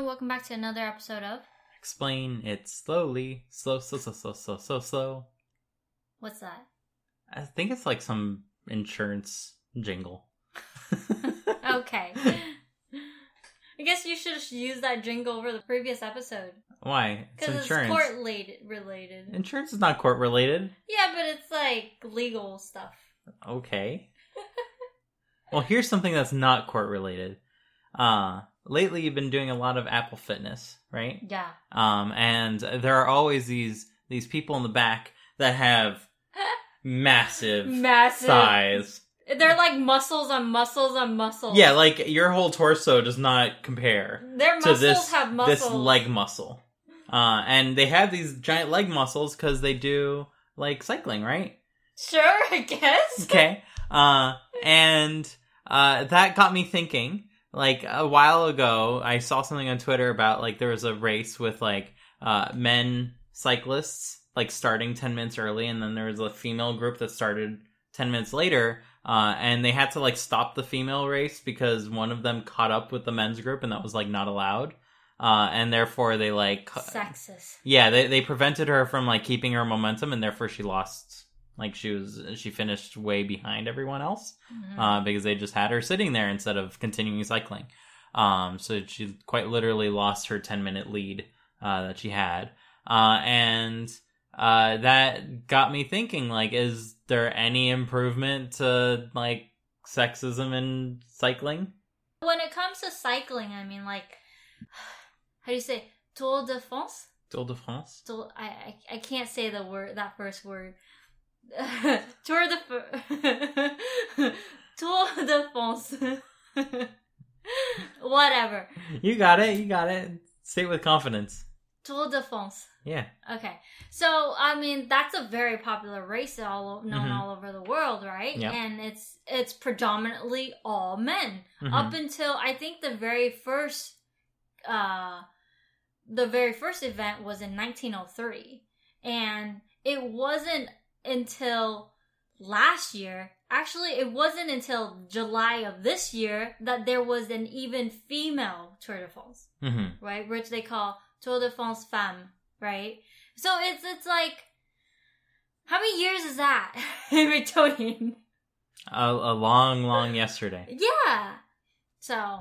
everyone. Welcome back to another episode of Explain it slowly. Slow, slow, slow, slow, slow, slow, slow. What's that? I think it's like some insurance jingle. Okay. I guess you should have used that jingle over the previous episode Why? It's because it's insurance. court related. related. Insurance is not court related. Yeah, but it's like legal stuff. Okay. well, here's something that's not court related. Uh, lately you've been doing a lot of Apple Fitness, right? Yeah. Um, and there are always these these people in the back that have massive Massive. thighs. They're like muscles on muscles on muscles. Yeah, like your whole torso does not compare Their muscles this have muscles. this leg muscle. Uh, and they have these giant leg muscles because they do like cycling, right? Sure, I guess. Okay. Uh, and uh, that got me thinking. Like a while ago, I saw something on Twitter about like there was a race with like uh, men cyclists like starting ten minutes early, and then there was a female group that started ten minutes later. Uh, and they had to like stop the female race because one of them caught up with the men's group, and that was like not allowed. Uh, and therefore they like Sexist. yeah, they they prevented her from like keeping her momentum, and therefore she lost. Like she was, she finished way behind everyone else Mhm. uh, because they just had her sitting there instead of continuing cycling. Um, so she quite literally lost her ten minute lead uh, that she had, uh, and uh, that got me thinking: like, is there any improvement to like sexism in cycling? when it comes to cycling, I mean, like, how do you say Tour de France? Tour de France. Tour, I, I I can't say the word that first word. Tour de Tour de France. Whatever. You got it. You got it. Say it with confidence. Tour de France. Yeah. Okay, so I mean that's a very popular race all known Mhm. all over the world, right? Yep. And it's it's predominantly all men Mhm. up until I think the very first, uh, the very first event was in 1903, and it wasn't until last year. Actually, it wasn't until July of this year that there was an even female Tour de France hmm right? Which they call Tour de France Femme, right? So it's it's like how many years is that in between? A, a long, long yesterday. Yeah. So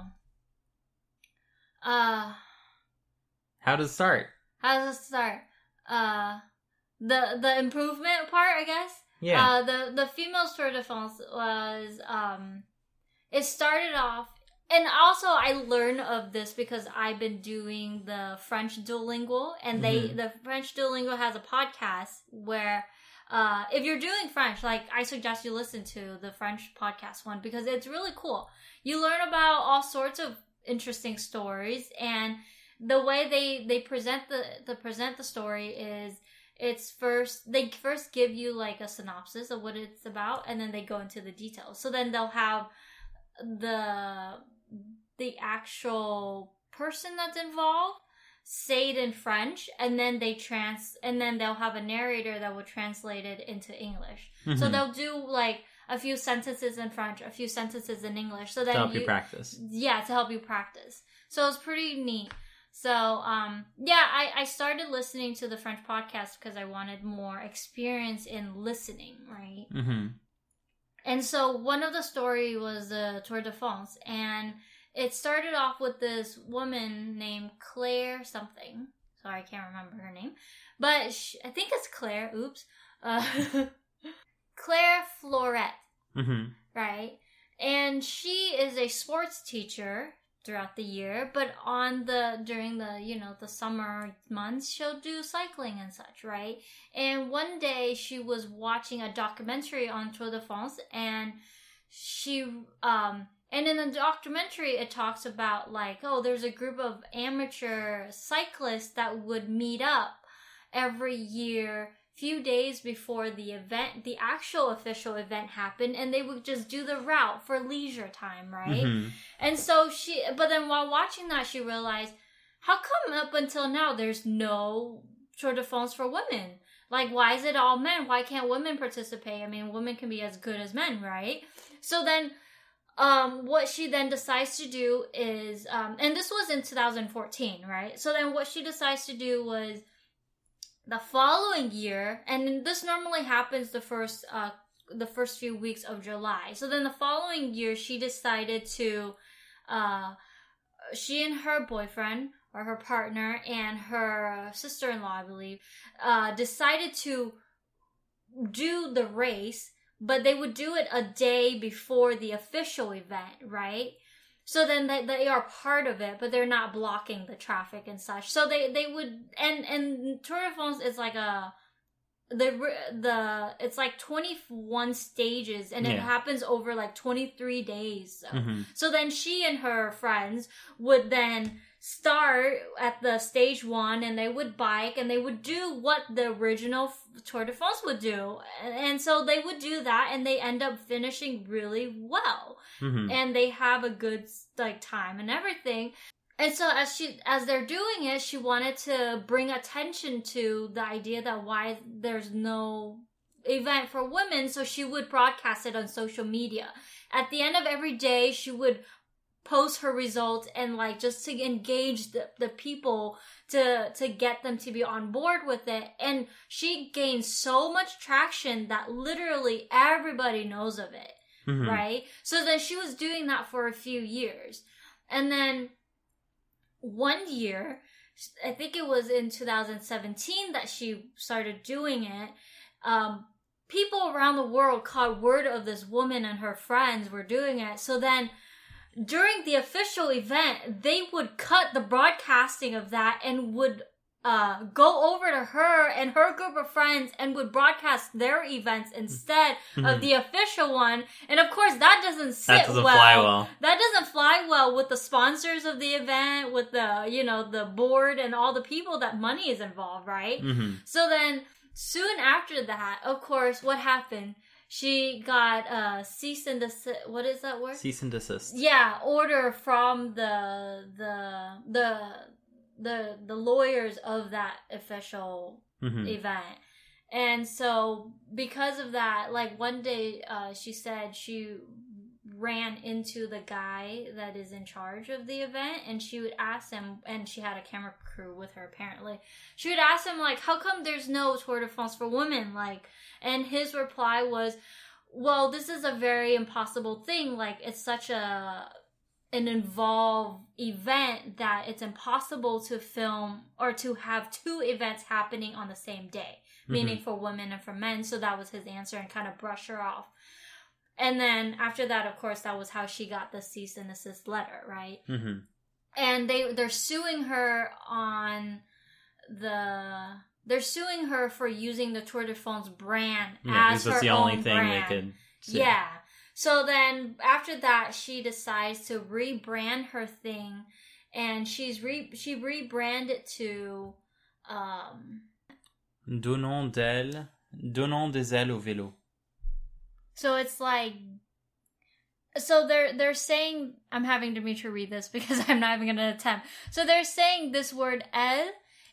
uh How does it start? how does it start? Uh the the improvement part, I guess. Yeah. Uh, the the female Tour de France was um, it started off, and also I learned of this because I've been doing the French Duolingo, and they Mhm. the French Duolingo has a podcast where. Uh, if you're doing French, like I suggest you listen to the French podcast one because it's really cool. You learn about all sorts of interesting stories, and the way they they present the the present the story is it's first they first give you like a synopsis of what it's about and then they go into the details so then they'll have the the actual person that's involved say it in french and then they trans and then they'll have a narrator that will translate it into english so Mhm. they'll do like a few sentences in french a few sentences in english so to help you you practice. yeah to help you practice so it's pretty neat so um yeah i i started listening to the french podcast because i wanted more experience in listening right? Hmm and so one of the story was the tour de france and it started off with this woman named claire something. Sorry i can't remember her name. But sh i think it's claire oops. Uh claire floret hmm right? And she is a sports teacher throughout the year, but on the during the you know the summer months she'll do cycling and such, right? And one day she was watching a documentary on Tour de France, and she um and in the documentary it talks about like oh there's a group of amateur cyclists that would meet up every year few days before the event the actual official event happened and they would just do the route for leisure time right? Hmm and so she but then while watching that she realized how come up until now there's no tour de france for women? Like why is it all men? Why can't women participate? I mean women can be as good as men right? So then um, what she then decides to do is, um, and this was in 2014, right? So then what she decides to do was the following year, and this normally happens the first, uh, the first few weeks of July. So then the following year, she decided to, uh, she and her boyfriend or her partner and her sister-in-law, I believe, uh, decided to do the race, but they would do it a day before the official event, right? So then they, they are part of it, but they're not blocking the traffic and such. So they, they would, and, and Tour de France is like a, the, the, it's like 21 stages and it happens over like 23 days. So. hmm So then she and her friends would then start at the stage one and they would bike and they would do what the original Tour de France would do. And, so they would do that and they end up finishing really well. hmm And they have a good like time and everything. And so as she as they're doing it, she wanted to bring attention to the idea that why there's no event for women, so she would broadcast it on social media. At the end of every day, she would post her results and like just to engage the, the people to to get them to be on board with it and she gained so much traction that literally everybody knows of it hmm right? So then she was doing that for a few years. And then one year, I think it was in 2017 that she started doing it. Um, people around the world caught word of this woman and her friends were doing it. So then during the official event, they would cut the broadcasting of that and would uh, go over to her and her group of friends and would broadcast their events instead of Mhm. the official one. And of course, that doesn't sit That doesn't well. fly well. That doesn't fly well with the sponsors of the event, with the you know the board and all the people that money is involved, right? hmm So then, soon after that, of course, what happened? She got uh cease and desist. What is that word? Cease and desist. yeah order from the the the the the lawyers of that official hmm event and so because of that like one day uh she said she ran into the guy that is in charge of the event and she would ask him and she had a camera crew with her apparently. She would ask him like how come there's no tour de france for women? Like and his reply was well this is a very impossible thing. Like it's such a an involved event that it's impossible to film or to have two events happening on the same day meaning mm-hmm. for women and for men. So that was his answer and kind of brush her off and then after that of course that was how she got the cease and desist letter right hmm and they they're suing her on the they're suing her for using the Tour de France brand Yeah, as because that's her the only own thing brand. they could. sue. Yeah. So then after that, she decides to rebrand her thing, and she's re she rebranded to um. Donnons d'elle, donnons des ailes au vélo. So it's like. So they're they're saying I'm having Dimitri read this because I'm not even gonna attempt. So they're saying this word el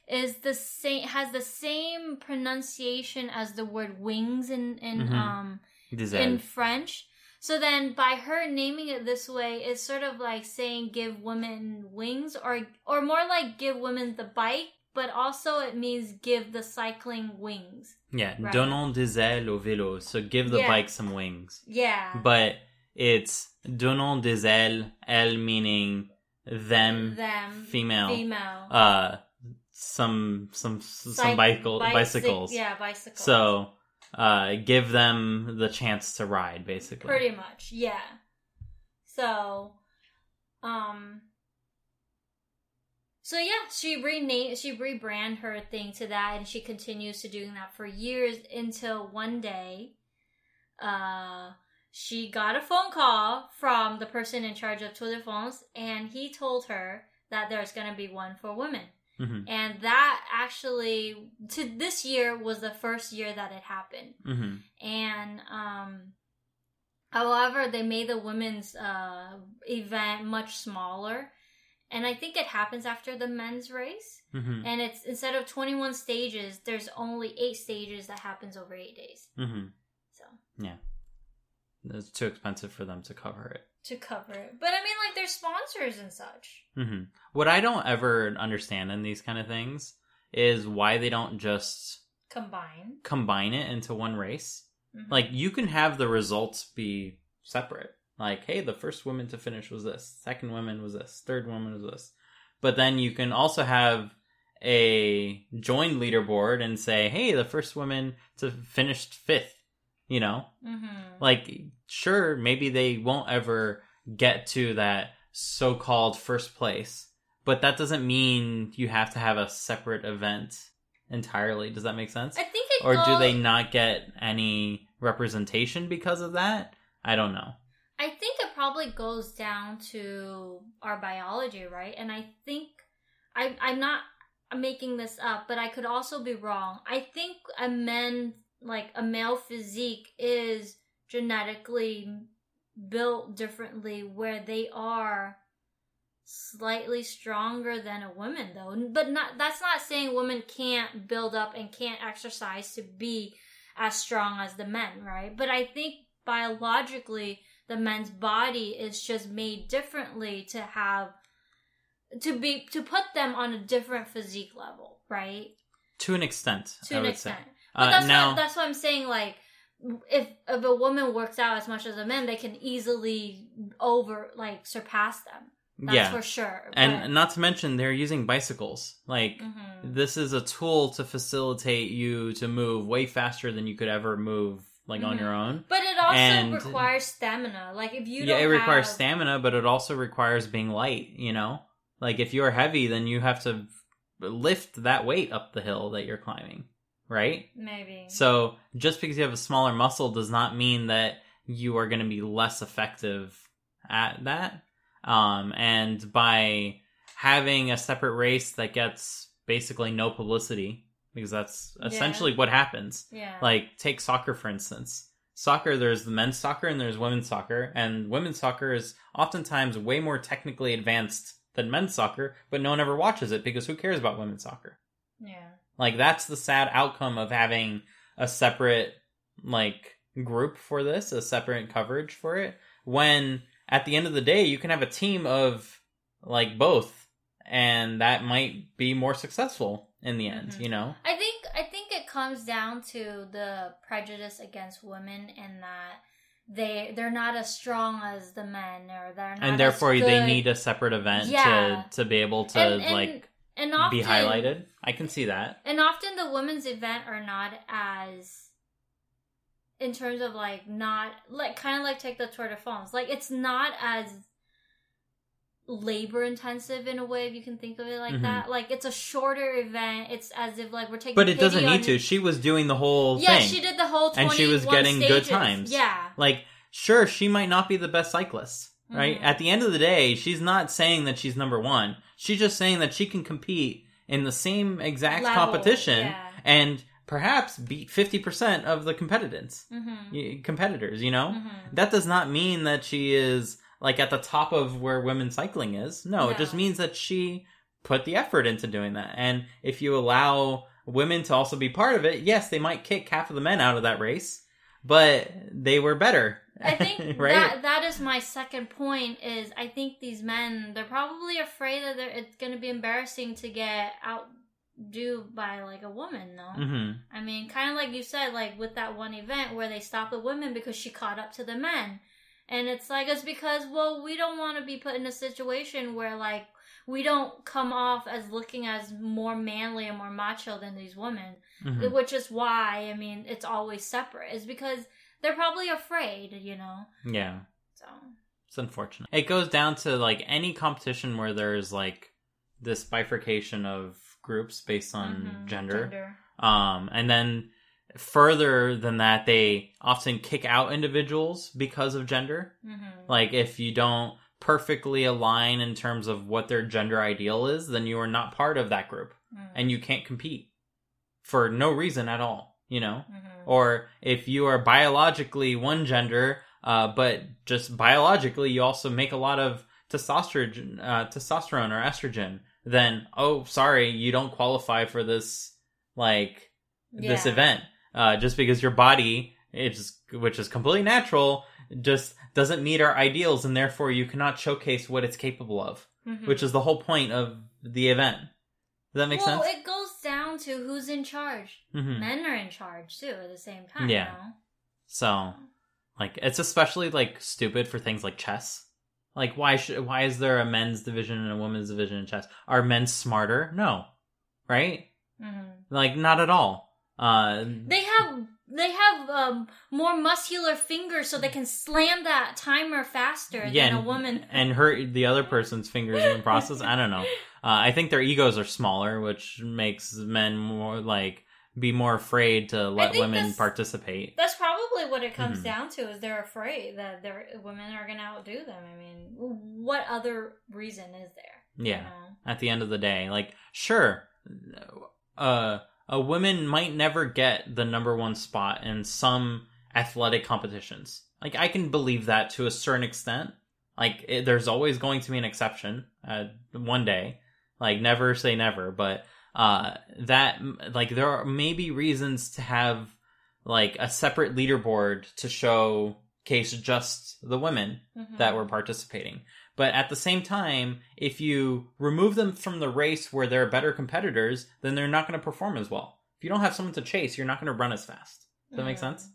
is the same has the same pronunciation as the word wings in in Mhm. um in. French. So then by her naming it this way, it's sort of like saying give women wings or or more like give women the bike, but also it means give the cycling wings. Yeah, Right. donnons des ailes au vélo. So give the Yeah. bike some wings. Yeah. But it's donnons des ailes, elle meaning them, them female. female uh, some some some Cyc- bicycle bicyc- bicycles. Yeah, bicycles. So uh, give them the chance to ride, basically. pretty much, yeah. So, um, so yeah, she renamed, she rebrand her thing to that, and she continues to doing that for years until one day, uh, she got a phone call from the person in charge of Tour de France, and he told her that there's gonna be one for women. hmm And that actually, to this year was the first year that it happened. Hmm and um however they made the women's uh event much smaller and i think it happens after the men's race hmm and it's instead of 21 stages there's only eight stages that happens over eight days hmm so yeah, It's too expensive for them to cover it. to cover it. But I mean, like, there's sponsors and such. hmm What I don't ever understand in these kind of things is why they don't just Combine. combine it into one race. Mhm. Like you can have the results be separate. Like, hey, the first woman to finish was this, second woman was this, third woman was this. But then you can also have a joined leaderboard and say, hey, the first woman to finished fifth. You know, Mhm. like sure, maybe they won't ever get to that so-called first place, but that doesn't mean you have to have a separate event entirely. Does that make sense? I think it or do they not get any representation because of that? I don't know. Probably goes down to our biology, right? And I think I I'm not making this up, but I could also be wrong. I think a men like a male physique is genetically built differently where they are slightly stronger than a woman though but not that's not saying women can't build up and can't exercise to be as strong as the men right but i think biologically the men's body is just made differently to have to be to put them on a different physique level right? To an extent, to I an extent say. but Uh, that's now, what that's what i'm saying like if if a woman works out as much as a man they can easily over like surpass them. That's yeah, for sure and not to mention they're using bicycles. Like hmm this is a tool to facilitate you to move way faster than you could ever move, like on Mhm. your own. but it also and- requires stamina like if you yeah, don't it requires have- stamina, but it also requires being light. You know, like if you're heavy, then you have to lift that weight up the hill that you're climbing, right? maybe So just because you have a smaller muscle does not mean that you are going to be less effective at that. Um, and by having a separate race that gets basically no publicity, because that's Yeah. essentially what happens. yeah Like take soccer for instance. Soccer, there's the men's soccer and there's women's soccer, and women's soccer is oftentimes way more technically advanced than men's soccer, but no one ever watches it because who cares about women's soccer? yeah Like that's the sad outcome of having a separate like group for this, a separate coverage for it. When at the end of the day, you can have a team of like both, and that might be more successful in the end. Mhm. You know? I think I think it comes down to the prejudice against women and that they they're not as strong as the men or they're not and therefore they need a separate event Yeah. to to be able to And- and- like and often, be highlighted. I can see that. And often the women's event are not as in terms of like not like kind of like take the Tour de France. Like it's not as labor intensive in a way if you can think of it like Mhm. that. Like it's a shorter event. It's as if like we're taking But it doesn't need to. She was doing the whole Yeah, thing. she did the whole 21 And she was getting good times. Yeah. like sure she might not be the best cyclist right Mhm. at the end of the day she's not saying that she's number one she's just saying that she can compete in the same exact Level, competition yeah. and perhaps beat 50% of the competitors Mhm. competitors you know Mhm. that does not mean that she is like at the top of where women's cycling is no, it just means that she put the effort into doing that and if you allow women to also be part of it yes they might kick half of the men out of that race but they were better I think right that that is my second point. Is I think these men they're probably afraid that they're, it's going to be embarrassing to get outdo by like a woman. though. hmm I mean, kind of like you said, like with that one event where they stopped the women because she caught up to the men, and it's like it's because well we don't want to be put in a situation where like we don't come off as looking as more manly and more macho than these women hmm which is why I mean it's always separate. Is because they're probably afraid, you know. yeah. So. It's unfortunate. It goes down to like any competition where there's like this bifurcation of groups based on mhm, gender. Um, and then further than that, they often kick out individuals because of gender. Mhm. Like if you don't perfectly align in terms of what their gender ideal is, then you are not part of that group Mhm. and you can't compete for no reason at all, you know? Mhm. Or if you are biologically one gender, uh, but just biologically you also make a lot of testosterone, uh, testosterone or estrogen, then oh, sorry, you don't qualify for this like this event uh, just because your body it's which is completely natural, just doesn't meet our ideals, and therefore you cannot showcase what it's capable of, Mhm. which is the whole point of the event. Does that make well, sense? Well, it goes down to who's in charge. Mhm. Men are in charge too at the same time. Yeah. You know? So, like, it's especially like stupid for things like chess. Like, why should why is there a men's division and a women's division in chess? Are men smarter? No, right? Mhm. Like, not at all. Uh, They have they have um, more muscular fingers, so they can slam that timer faster yeah, than a woman. and hurt the other person's fingers in the process. I don't know. Uh, I think their egos are smaller, which makes men more like be more afraid to let women that's- participate. That's probably what it comes Mhm. down to is they're afraid that their women are going to outdo them. I mean, what other reason is there? you Yeah. know? at the end of the day. Like, sure, uh, a woman might never get the number one spot in some athletic competitions. Like, I can believe that to a certain extent. Like, it, there's always going to be an exception uh, one day. Like, never say never, but uh, that like there are maybe reasons to have like a separate leaderboard to showcase just the women Mhm. that were participating. But at the same time, if you remove them from the race where they're better competitors, then they're not going to perform as well. If you don't have someone to chase, you're not going to run as fast. Does that make Mhm. sense?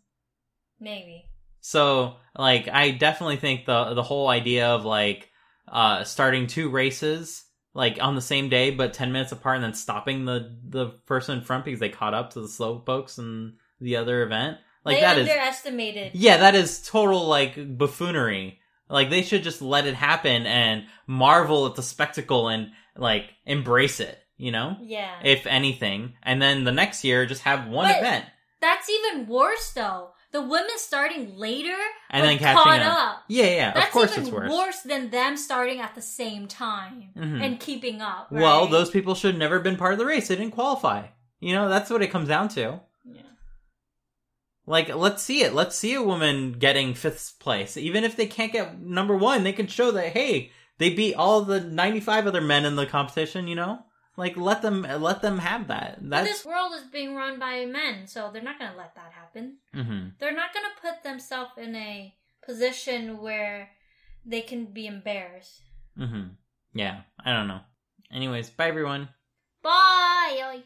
Maybe. So, like, I definitely think the the whole idea of like uh starting two races like on the same day but 10 minutes apart and then stopping the the person in front because they caught up to the slow folks in the other event like they that is underestimated. yeah that is total like buffoonery like they should just let it happen and marvel at the spectacle and like embrace it you know Yeah. if anything and then the next year just have one But- event That's even worse though. The women starting later and then catching caught up. up. yeah yeah That's of course even it's worse worse than them starting at the same time Mhm. and keeping up. Well, those people should never been part of the race. They didn't qualify. You know, that's what it comes down to. Yeah. Like, let's see it. Let's see a woman getting fifth place. Even if they can't get number one, they can show that, hey, they beat all the 95 other men in the competition, you know? Like, let them, let them have that. But That's, this world is being run by men, so they're not going to let that happen. hmm They're not going to put themselves in a position where they can be embarrassed. hmm Yeah, I don't know. Anyways, bye everyone. Bye!